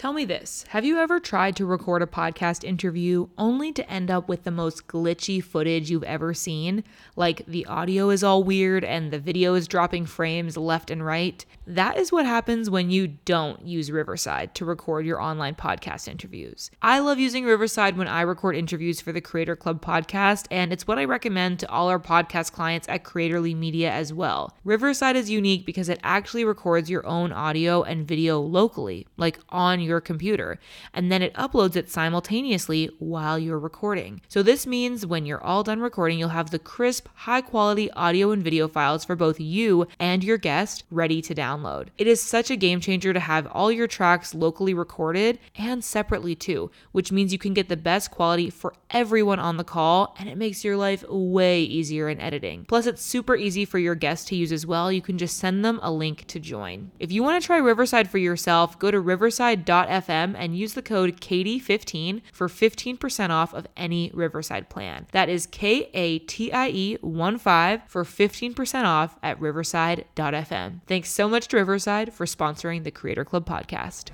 Tell me this Have you ever tried to record a podcast interview only to end up with the most glitchy footage you've ever seen? Like the audio is all weird and the video is dropping frames left and right? That is what happens when you don't use Riverside to record your online podcast interviews. I love using Riverside when I record interviews for the Creator Club podcast, and it's what I recommend to all our podcast clients at Creatorly Media as well. Riverside is unique because it actually records your own audio and video locally, like on your your computer, and then it uploads it simultaneously while you're recording. So this means when you're all done recording, you'll have the crisp, high quality audio and video files for both you and your guest ready to download. It is such a game changer to have all your tracks locally recorded and separately too, which means you can get the best quality for everyone on the call and it makes your life way easier in editing. Plus, it's super easy for your guests to use as well. You can just send them a link to join. If you want to try Riverside for yourself, go to riverside.com Anchor.fm and use the code KATIE15 for 15% off of any Riverside plan. That is K A T I E 1 5 for 15% off at riverside.fm. Thanks so much to Riverside for sponsoring the Creator Club podcast.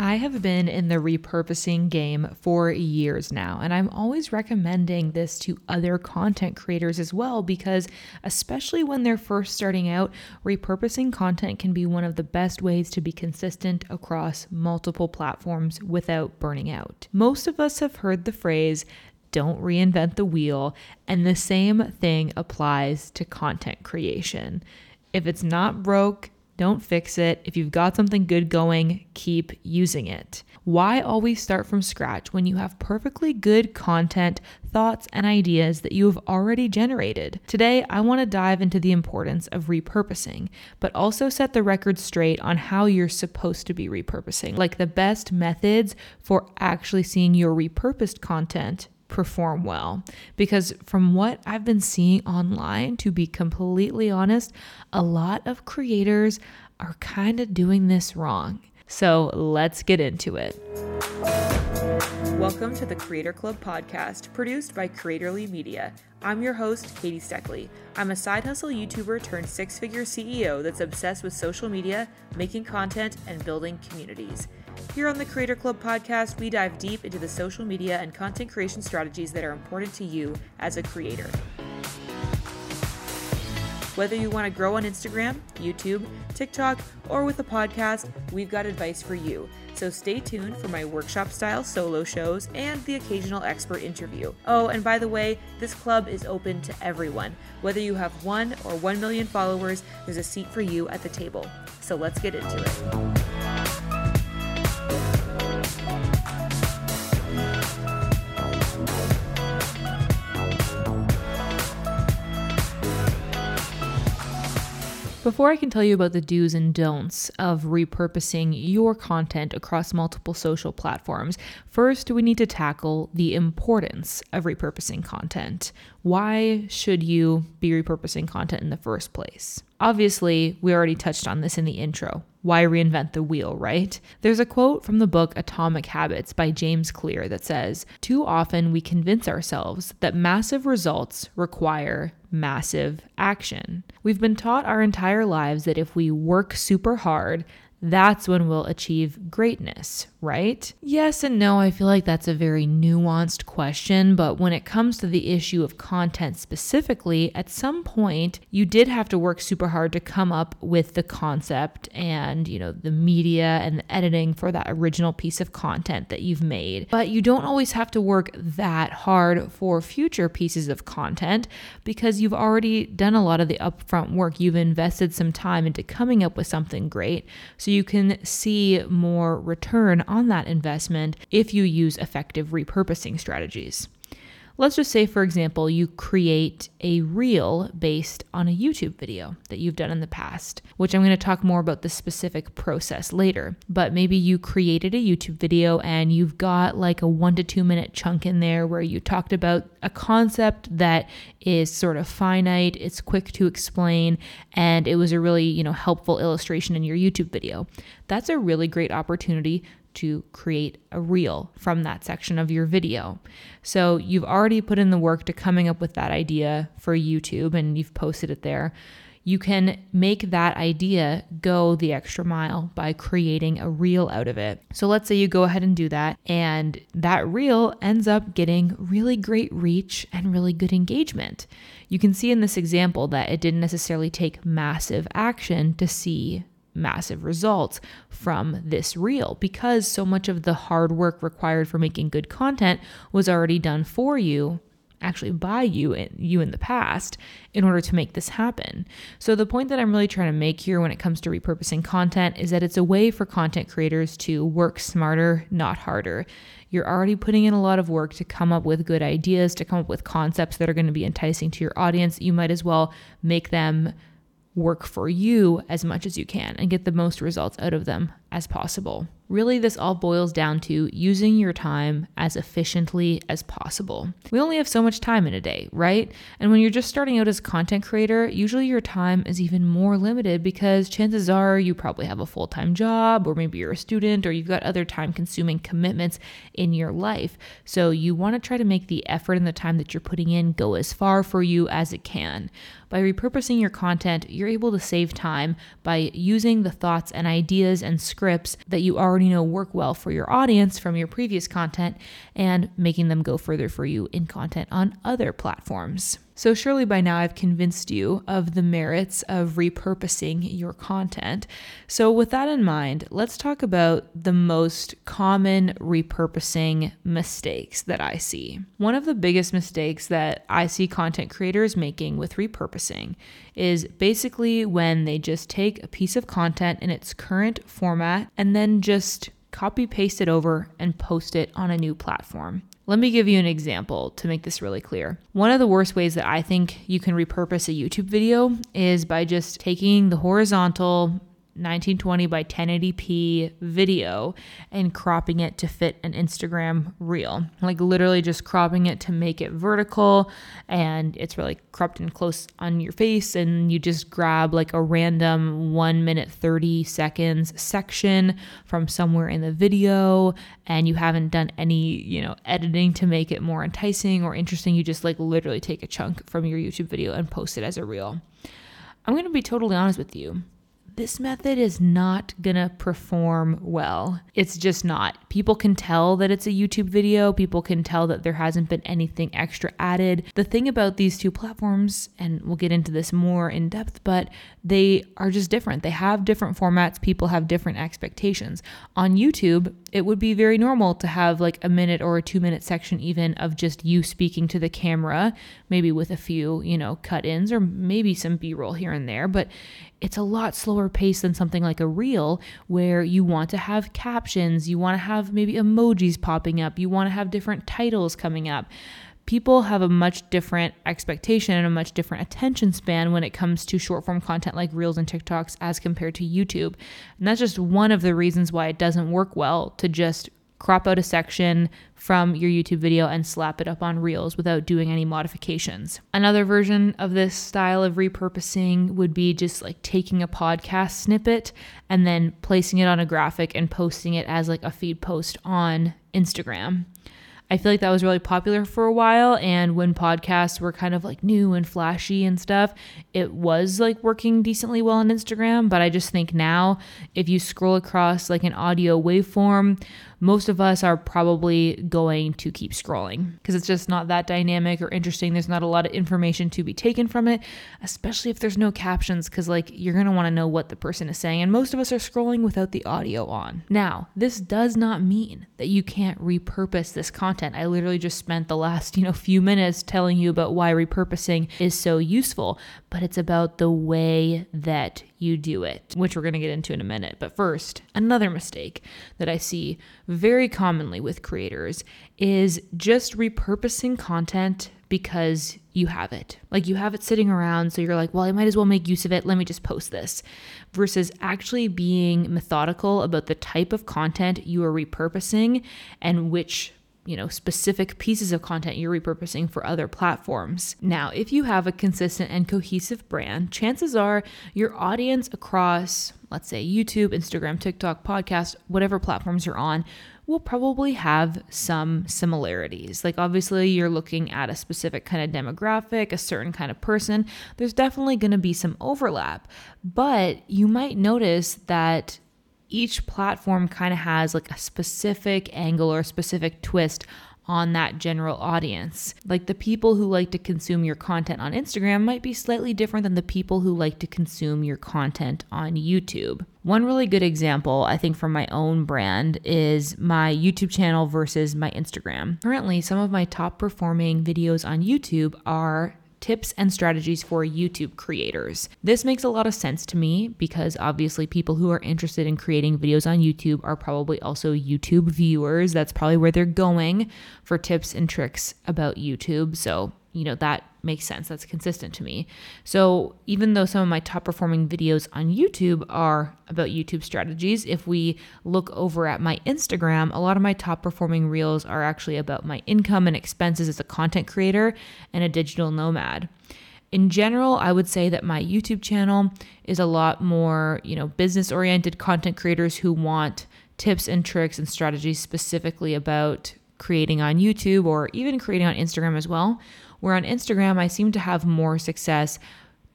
I have been in the repurposing game for years now, and I'm always recommending this to other content creators as well because, especially when they're first starting out, repurposing content can be one of the best ways to be consistent across multiple platforms without burning out. Most of us have heard the phrase, don't reinvent the wheel, and the same thing applies to content creation. If it's not broke, don't fix it. If you've got something good going, keep using it. Why always start from scratch when you have perfectly good content, thoughts, and ideas that you have already generated? Today, I want to dive into the importance of repurposing, but also set the record straight on how you're supposed to be repurposing, like the best methods for actually seeing your repurposed content perform well. Because from what I've been seeing online, to be completely honest, a lot of creators are kind of doing this wrong. So let's get into it. Welcome to the Creator Club podcast, produced by Creatorly Media. I'm your host, Katie Steckly. I'm a side hustle YouTuber turned six figure CEO that's obsessed with social media, making content, and building communities. Here on the Creator Club podcast, we dive deep into the social media and content creation strategies that are important to you as a creator. Whether you want to grow on Instagram, YouTube, TikTok, or with a podcast, we've got advice for you. So stay tuned for my workshop style solo shows and the occasional expert interview. Oh, and by the way, this club is open to everyone. Whether you have one or one million followers, there's a seat for you at the table. So let's get into it. Before I can tell you about the do's and don'ts of repurposing your content across multiple social platforms, first we need to tackle the importance of repurposing content. Why should you be repurposing content in the first place? Obviously, we already touched on this in the intro. Why reinvent the wheel, right? There's a quote from the book Atomic Habits by James Clear that says Too often we convince ourselves that massive results require massive action. We've been taught our entire lives that if we work super hard, that's when we'll achieve greatness, right? Yes and no. I feel like that's a very nuanced question, but when it comes to the issue of content specifically, at some point you did have to work super hard to come up with the concept and, you know, the media and the editing for that original piece of content that you've made. But you don't always have to work that hard for future pieces of content because you've already done a lot of the upfront work. You've invested some time into coming up with something great. So so you can see more return on that investment if you use effective repurposing strategies. Let's just say, for example, you create a reel based on a YouTube video that you've done in the past, which I'm going to talk more about the specific process later. But maybe you created a YouTube video and you've got like a one to two minute chunk in there where you talked about a concept that is sort of finite, it's quick to explain, and it was a really, you know, helpful illustration in your YouTube video. That's a really great opportunity to create a reel from that section of your video. So you've already put in the work to coming up with that idea for YouTube and you've posted it there. you can make that idea go the extra mile by creating a reel out of it. So let's say you go ahead and do that, and that reel ends up getting really great reach and really good engagement. You can see in this example that it didn't necessarily take massive action to see massive results from this reel because so much of the hard work required for making good content was already done for you actually by you you in the past in order to make this happen. So the point that I'm really trying to make here when it comes to repurposing content is that it's a way for content creators to work smarter, not harder. You're already putting in a lot of work to come up with good ideas, to come up with concepts that are going to be enticing to your audience. You might as well make them work for you as much as you can and get the most results out of them as possible. Really, this all boils down to using your time as efficiently as possible. We only have so much time in a day, right? And when you're just starting out as a content creator, usually your time is even more limited because chances are you probably have a full time job, or maybe you're a student, or you've got other time consuming commitments in your life. So you want to try to make the effort and the time that you're putting in go as far for you as it can. By repurposing your content, you're able to save time by using the thoughts and ideas and scripts that you already know work well for your audience from your previous content and making them go further for you in content on other platforms. So, surely by now I've convinced you of the merits of repurposing your content. So, with that in mind, let's talk about the most common repurposing mistakes that I see. One of the biggest mistakes that I see content creators making with repurposing is basically when they just take a piece of content in its current format and then just copy paste it over and post it on a new platform. Let me give you an example to make this really clear. One of the worst ways that I think you can repurpose a YouTube video is by just taking the horizontal 1920 by 1080p video and cropping it to fit an Instagram reel. Like literally just cropping it to make it vertical and it's really cropped in close on your face and you just grab like a random 1 minute 30 seconds section from somewhere in the video and you haven't done any, you know, editing to make it more enticing or interesting. You just like literally take a chunk from your YouTube video and post it as a reel. I'm going to be totally honest with you this method is not gonna perform well. It's just not. People can tell that it's a YouTube video, people can tell that there hasn't been anything extra added. The thing about these two platforms, and we'll get into this more in depth, but they are just different. They have different formats, people have different expectations. On YouTube, it would be very normal to have like a minute or a two minute section, even of just you speaking to the camera, maybe with a few, you know, cut ins or maybe some B roll here and there. But it's a lot slower pace than something like a reel where you want to have captions, you want to have maybe emojis popping up, you want to have different titles coming up. People have a much different expectation and a much different attention span when it comes to short form content like Reels and TikToks as compared to YouTube. And that's just one of the reasons why it doesn't work well to just crop out a section from your YouTube video and slap it up on Reels without doing any modifications. Another version of this style of repurposing would be just like taking a podcast snippet and then placing it on a graphic and posting it as like a feed post on Instagram. I feel like that was really popular for a while. And when podcasts were kind of like new and flashy and stuff, it was like working decently well on Instagram. But I just think now, if you scroll across like an audio waveform, most of us are probably going to keep scrolling because it's just not that dynamic or interesting. There's not a lot of information to be taken from it, especially if there's no captions because, like, you're going to want to know what the person is saying. And most of us are scrolling without the audio on. Now, this does not mean that you can't repurpose this content. I literally just spent the last, you know, few minutes telling you about why repurposing is so useful, but it's about the way that you do it, which we're going to get into in a minute. But first, another mistake that I see very commonly with creators is just repurposing content because you have it. Like you have it sitting around, so you're like, well, I might as well make use of it. Let me just post this. Versus actually being methodical about the type of content you are repurposing and which you know, specific pieces of content you're repurposing for other platforms. Now, if you have a consistent and cohesive brand, chances are your audience across let's say YouTube, Instagram, TikTok, podcast, whatever platforms you're on, will probably have some similarities. Like, obviously, you're looking at a specific kind of demographic, a certain kind of person. There's definitely going to be some overlap, but you might notice that each platform kind of has like a specific angle or a specific twist on that general audience. Like the people who like to consume your content on Instagram might be slightly different than the people who like to consume your content on YouTube. One really good example, I think, from my own brand is my YouTube channel versus my Instagram. Currently, some of my top performing videos on YouTube are tips and strategies for YouTube creators. This makes a lot of sense to me because obviously people who are interested in creating videos on YouTube are probably also YouTube viewers. That's probably where they're going for tips and tricks about YouTube. So you know, that makes sense. That's consistent to me. So, even though some of my top performing videos on YouTube are about YouTube strategies, if we look over at my Instagram, a lot of my top performing reels are actually about my income and expenses as a content creator and a digital nomad. In general, I would say that my YouTube channel is a lot more, you know, business oriented content creators who want tips and tricks and strategies specifically about creating on YouTube or even creating on Instagram as well where on Instagram, I seem to have more success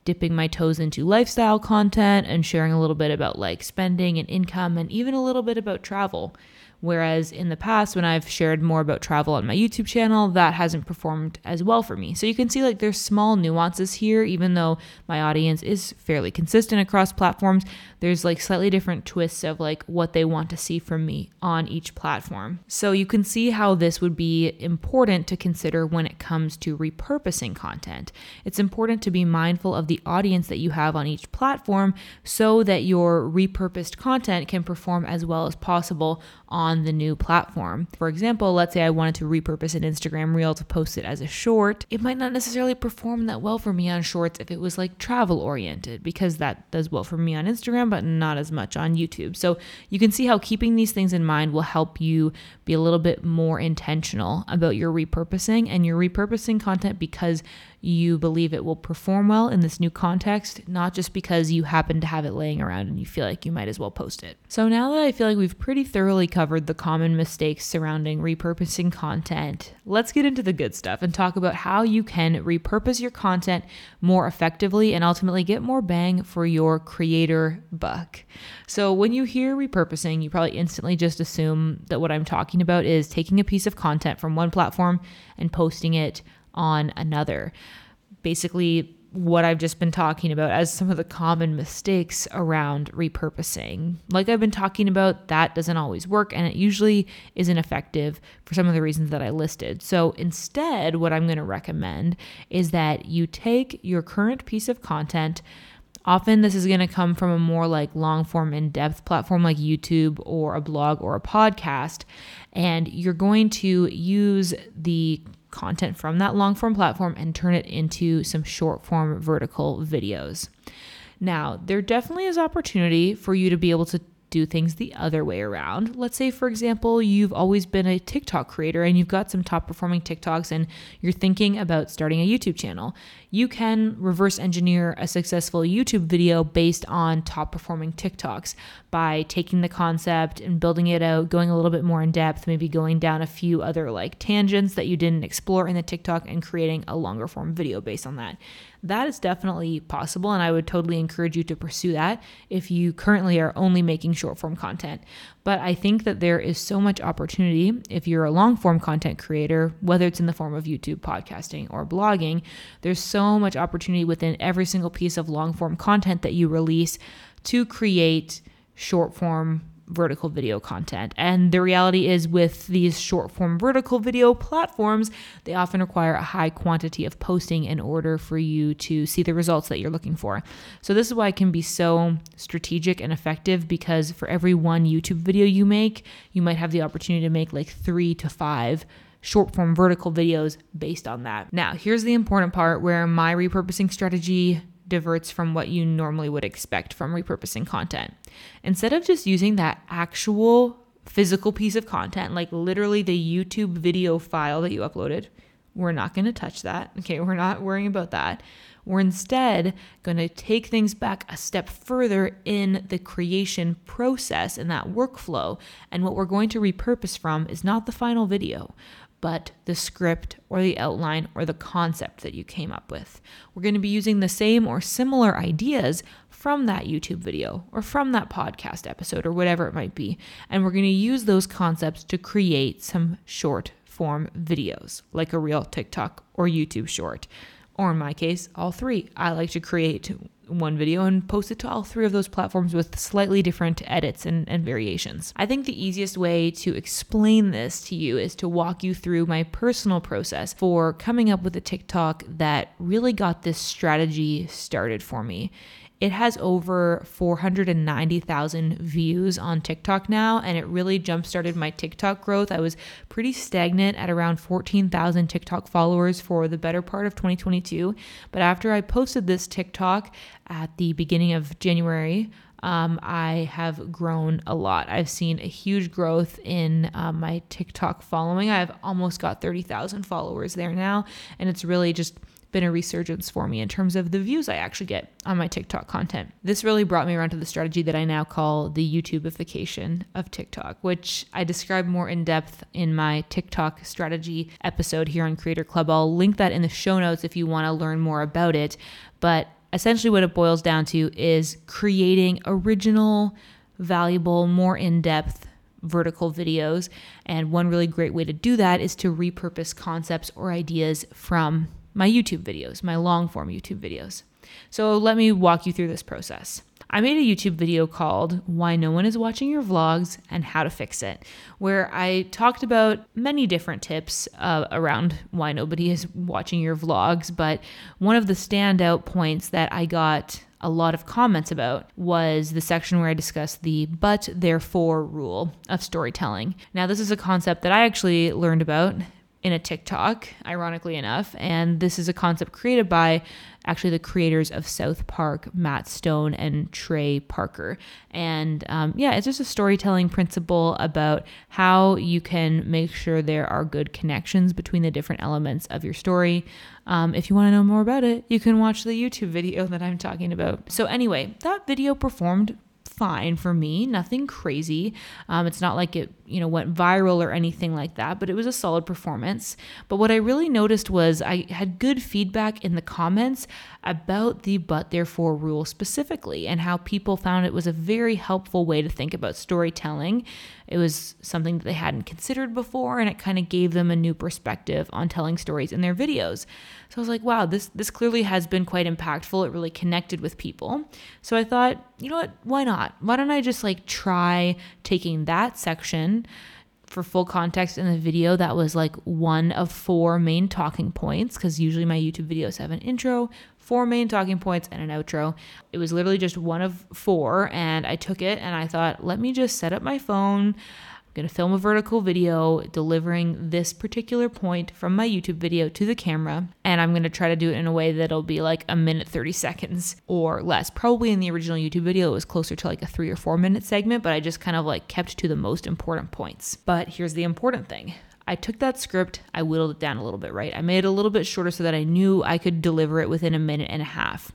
dipping my toes into lifestyle content and sharing a little bit about like spending and income and even a little bit about travel. Whereas in the past, when I've shared more about travel on my YouTube channel, that hasn't performed as well for me. So you can see like there's small nuances here, even though my audience is fairly consistent across platforms. There's like slightly different twists of like what they want to see from me on each platform. So you can see how this would be important to consider when it comes to repurposing content. It's important to be mindful of the audience that you have on each platform so that your repurposed content can perform as well as possible on the new platform. For example, let's say I wanted to repurpose an Instagram reel to post it as a short. It might not necessarily perform that well for me on shorts if it was like travel oriented, because that does well for me on Instagram, but not as much on YouTube. So you can see how keeping these things in mind will help you be a little bit more intentional about your repurposing and your repurposing content because you believe it will perform well in this new context, not just because you happen to have it laying around and you feel like you might as well post it. So now that I feel like we've pretty thoroughly covered the common mistakes surrounding repurposing content, let's get into the good stuff and talk about how you can repurpose your content more effectively and ultimately get more bang for your creator buck. So when you hear repurposing, you probably instantly just assume that what I'm talking about is taking a piece of content from one platform and posting it on another. Basically, what I've just been talking about as some of the common mistakes around repurposing. Like I've been talking about, that doesn't always work and it usually isn't effective for some of the reasons that I listed. So instead, what I'm going to recommend is that you take your current piece of content. Often, this is going to come from a more like long form, in depth platform like YouTube or a blog or a podcast. And you're going to use the content from that long form platform and turn it into some short form vertical videos. Now, there definitely is opportunity for you to be able to do things the other way around. Let's say, for example, you've always been a TikTok creator and you've got some top performing TikToks and you're thinking about starting a YouTube channel. You can reverse engineer a successful YouTube video based on top performing TikToks by taking the concept and building it out, going a little bit more in depth, maybe going down a few other like tangents that you didn't explore in the TikTok and creating a longer form video based on that that is definitely possible. And I would totally encourage you to pursue that if you currently are only making short form content. But I think that there is so much opportunity if you're a long form content creator, whether it's in the form of YouTube, podcasting, or blogging, there's so much opportunity within every single piece of long form content that you release to create short form vertical video content. And the reality is, with these short form vertical video platforms, they often require a high quantity of posting in order for you to see the results that you're looking for. So, this is why it can be so strategic and effective because for every one YouTube video you make, you might have the opportunity to make like three to five short form vertical videos based on that. Now, here's the important part where my repurposing strategy diverts from what you normally would expect from repurposing content. Instead of just using that actual physical piece of content, like literally the YouTube video file that you uploaded, we're not going to touch that. Okay, we're not worrying about that. We're instead going to take things back a step further in the creation process and that workflow. And what we're going to repurpose from is not the final video, but the script or the outline or the concept that you came up with. We're going to be using the same or similar ideas from that YouTube video or from that podcast episode or whatever it might be. And we're going to use those concepts to create some short form videos, like a reel TikTok or YouTube short. Or in my case, all three. I like to create one video and post it to all three of those platforms with slightly different edits and, and, variations. I think the easiest way to explain this to you is to walk you through my personal process for coming up with a TikTok that really got this strategy started for me. It has over 490,000 views on TikTok now, and it really jump started my TikTok growth. I was pretty stagnant at around 14,000 TikTok followers for the better part of 2022. But after I posted this TikTok at the beginning of January, um, I have grown a lot. I've seen a huge growth in uh, my TikTok following. I've almost got 30,000 followers there now, and it's really just been a resurgence for me in terms of the views I actually get on my TikTok content. This really brought me around to the strategy that I now call the YouTubeification of TikTok, which I describe more in depth in my TikTok strategy episode here on Creator Club. I'll link that in the show notes if you want to learn more about it. But essentially, what it boils down to is creating original, valuable, more in depth vertical videos. And one really great way to do that is to repurpose concepts or ideas from my YouTube videos, my long form YouTube videos. So let me walk you through this process. I made a YouTube video called Why No One Is Watching Your Vlogs and How to Fix It, where I talked about many different tips uh, around why nobody is watching your vlogs. But one of the standout points that I got a lot of comments about was the section where I discussed the but therefore rule of storytelling. Now, this is a concept that I actually learned about in a TikTok, ironically enough. And this is a concept created by actually the creators of South Park, Matt Stone and Trey Parker. And um, yeah, it's just a storytelling principle about how you can make sure there are good connections between the different elements of your story. Um, if you want to know more about it, you can watch the YouTube video that I'm talking about. So, anyway, that video performed fine for me, nothing crazy. Um, it's not like it, you know, went viral or anything like that, but it was a solid performance. But what I really noticed was I had good feedback in the comments about the but therefore rule specifically and how people found it was a very helpful way to think about storytelling. It was something that they hadn't considered before and it kind of gave them a new perspective on telling stories in their videos. So I was like, wow, this this clearly has been quite impactful. It really connected with people. So I thought, you know what? Why not? Why don't I just like try taking that section for full context in the video that was like one of four main talking points because usually my YouTube videos have an intro, four main talking points and an outro. It was literally just one of four and I took it and I thought, let me just set up my phone I'm going to film a vertical video delivering this particular point from my YouTube video to the camera. And I'm going to try to do it in a way that'll be like a minute 30 seconds or less. Probably in the original YouTube video, it was closer to like a three or four minute segment, but I just kind of like kept to the most important points. But here's the important thing. I took that script, I whittled it down a little bit, right? I made it a little bit shorter so that I knew I could deliver it within a minute and a half.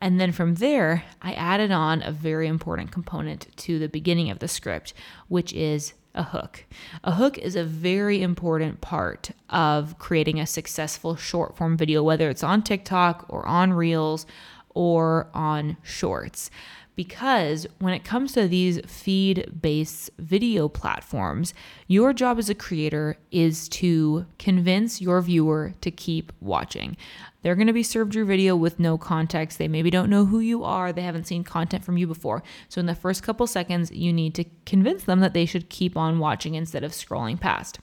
And then from there, I added on a very important component to the beginning of the script, which is a hook. A hook is a very important part of creating a successful short form video, whether it's on TikTok or on Reels or on Shorts. Because when it comes to these feed based video platforms, your job as a creator is to convince your viewer to keep watching. They're going to be served your video with no context. They maybe don't know who you are. They haven't seen content from you before. So, in the first couple seconds, you need to convince them that they should keep on watching instead of scrolling past.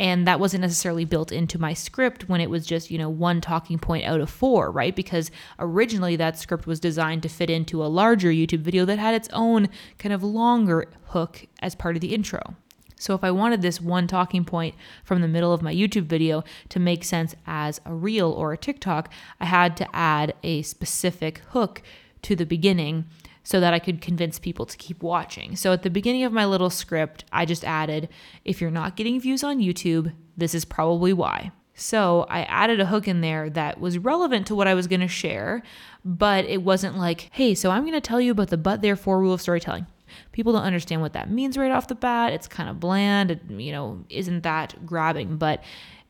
And that wasn't necessarily built into my script when it was just, you know, one talking point out of four, right? Because originally that script was designed to fit into a larger YouTube video that had its own kind of longer hook as part of the intro. So if I wanted this one talking point from the middle of my YouTube video to make sense as a reel or a TikTok, I had to add a specific hook to the beginning so that I could convince people to keep watching. So at the beginning of my little script, I just added if you're not getting views on YouTube, this is probably why. So I added a hook in there that was relevant to what I was going to share, but it wasn't like, hey, so I'm going to tell you about the but therefore rule of storytelling. People don't understand what that means right off the bat. It's kind of bland. It, you know, isn't that grabbing? But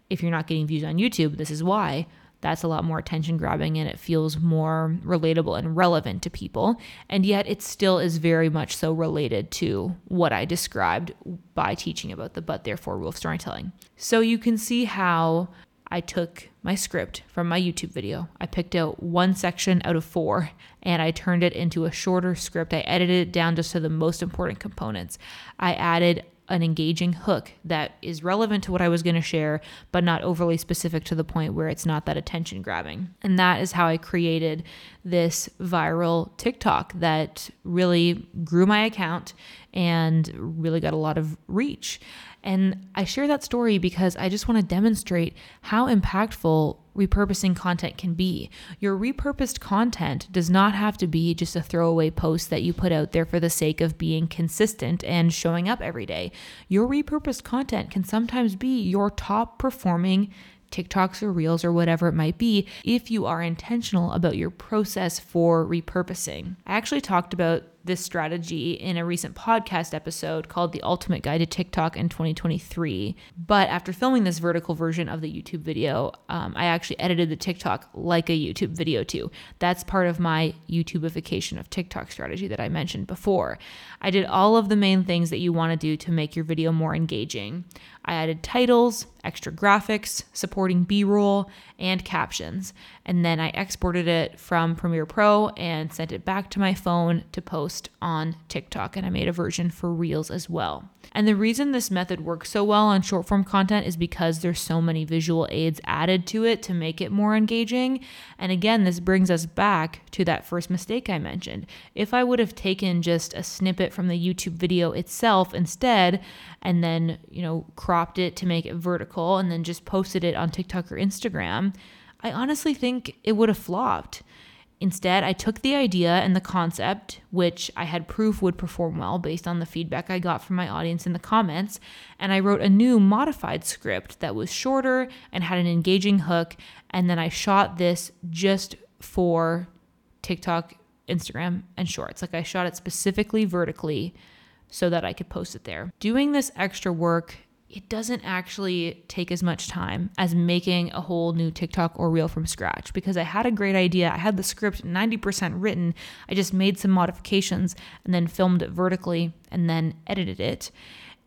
if you're not getting views on YouTube, this is why that's a lot more attention grabbing and it feels more relatable and relevant to people. And yet it still is very much so related to what I described by teaching about the but therefore rule of storytelling. So you can see how I took my script from my YouTube video. I picked out one section out of four and I turned it into a shorter script. I edited it down just to the most important components. I added an engaging hook that is relevant to what I was going to share, but not overly specific to the point where it's not that attention grabbing. And that is how I created this viral TikTok that really grew my account and really got a lot of reach. And I share that story because I just want to demonstrate how impactful repurposing content can be. Your repurposed content does not have to be just a throwaway post that you put out there for the sake of being consistent and showing up every day. Your repurposed content can sometimes be your top performing TikToks or Reels or whatever it might be, if you are intentional about your process for repurposing. I actually talked about this strategy in a recent podcast episode called The Ultimate Guide to TikTok in 2023. But after filming this vertical version of the YouTube video, um, I actually edited the TikTok like a YouTube video too. That's part of my YouTubeification of TikTok strategy that I mentioned before. I did all of the main things that you want to do to make your video more engaging. I added titles, extra graphics, supporting B roll, and captions. And then I exported it from Premiere Pro and sent it back to my phone to post on TikTok. And I made a version for Reels as well. And the reason this method works so well on short form content is because there's so many visual aids added to it to make it more engaging. And again, this brings us back to that first mistake I mentioned. If I would have taken just a snippet from the YouTube video itself instead, and then, you know, cropped it to make it vertical and then just posted it on TikTok or Instagram, I honestly think it would have flopped. Instead, I took the idea and the concept, which I had proof would perform well based on the feedback I got from my audience in the comments, and I wrote a new modified script that was shorter and had an engaging hook. And then I shot this just for TikTok, Instagram, and Shorts. Like I shot it specifically vertically so that I could post it there. Doing this extra work it doesn't actually take as much time as making a whole new TikTok or reel from scratch because I had a great idea. I had the script 90% written. I just made some modifications and then filmed it vertically and then edited it.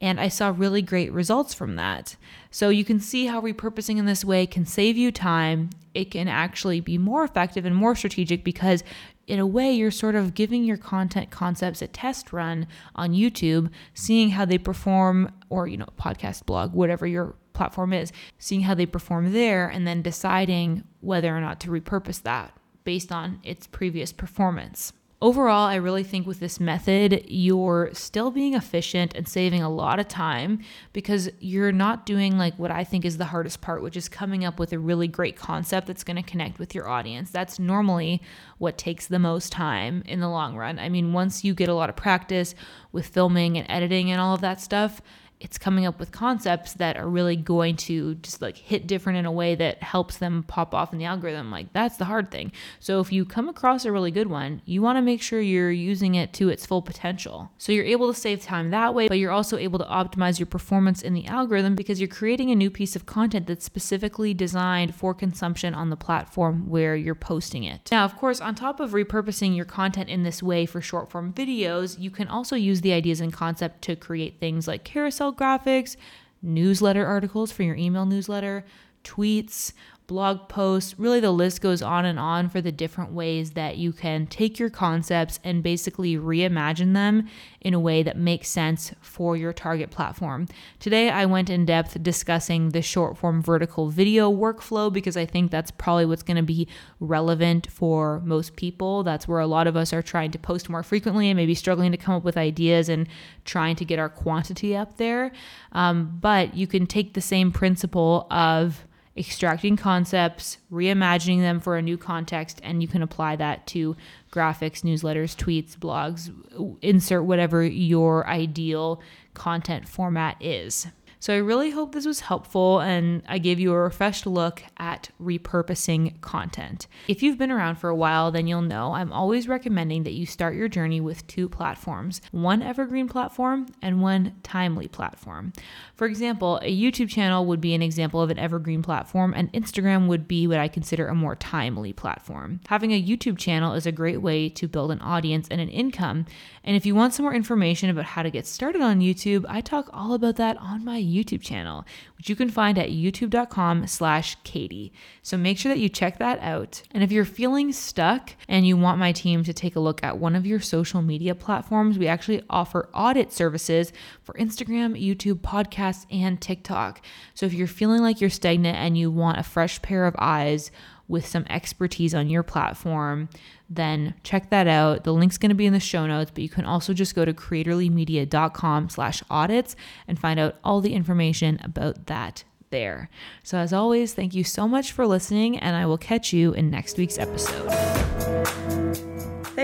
And I saw really great results from that. So you can see how repurposing in this way can save you time. It can actually be more effective and more strategic because in a way, you're sort of giving your content concepts a test run on YouTube, seeing how they perform, or, you know, podcast, blog, whatever your platform is, seeing how they perform there, and then deciding whether or not to repurpose that based on its previous performance. Overall, I really think with this method, you're still being efficient and saving a lot of time because you're not doing like what I think is the hardest part, which is coming up with a really great concept that's going to connect with your audience. That's normally what takes the most time in the long run. I mean, once you get a lot of practice with filming and editing and all of that stuff, it's coming up with concepts that are really going to just like hit different in a way that helps them pop off in the algorithm. Like that's the hard thing. So if you come across a really good one, you want to make sure you're using it to its full potential. So you're able to save time that way, but you're also able to optimize your performance in the algorithm because you're creating a new piece of content that's specifically designed for consumption on the platform where you're posting it. Now, of course, on top of repurposing your content in this way for short form videos, you can also use the ideas and concept to create things like carousel graphics, newsletter articles for your email newsletter, tweets, blog posts. Really, the list goes on and on for the different ways that you can take your concepts and basically reimagine them in a way that makes sense for your target platform. Today, I went in depth discussing the short form vertical video workflow because I think that's probably what's going to be relevant for most people. That's where a lot of us are trying to post more frequently and maybe struggling to come up with ideas and trying to get our quantity up there. Um, but you can take the same principle of extracting concepts, reimagining them for a new context, and you can apply that to graphics, newsletters, tweets, blogs, insert whatever your ideal content format is. So I really hope this was helpful and I gave you a refreshed look at repurposing content. If you've been around for a while, then you'll know I'm always recommending that you start your journey with two platforms one evergreen platform and one timely platform. For example, a YouTube channel would be an example of an evergreen platform, and Instagram would be what I consider a more timely platform. Having a YouTube channel is a great way to build an audience and an income. And if you want some more information about how to get started on YouTube, I talk all about that on my YouTube channel, which you can find at youtube.com slash Katie. So make sure that you check that out. And if you're feeling stuck and you want my team to take a look at one of your social media platforms, we actually offer audit services for Instagram, YouTube, podcasts, and TikTok. So if you're feeling like you're stagnant and you want a fresh pair of eyes, with some expertise on your platform, then check that out. The link's going to be in the show notes, but you can also just go to creatorlymedia.com slash audits and find out all the information about that there. So as always, thank you so much for listening, and I will catch you in next week's episode.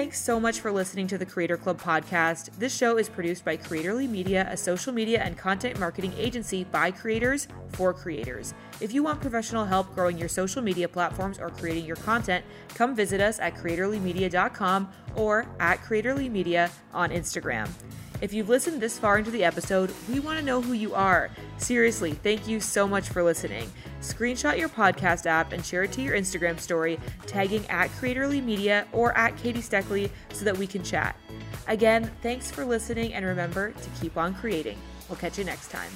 Thanks so much for listening to the Creator Club podcast. This show is produced by Creatorly Media, a social media and content marketing agency by creators for creators. If you want professional help growing your social media platforms or creating your content, come visit us at creatorlymedia.com or at creatorlymedia on Instagram. If you've listened this far into the episode, we want to know who you are. Seriously, thank you so much for listening. Screenshot your podcast app and share it to your Instagram story, tagging at Creatorly Media or at Katie Steckly so that we can chat. Again, thanks for listening and remember to keep on creating. We'll catch you next time.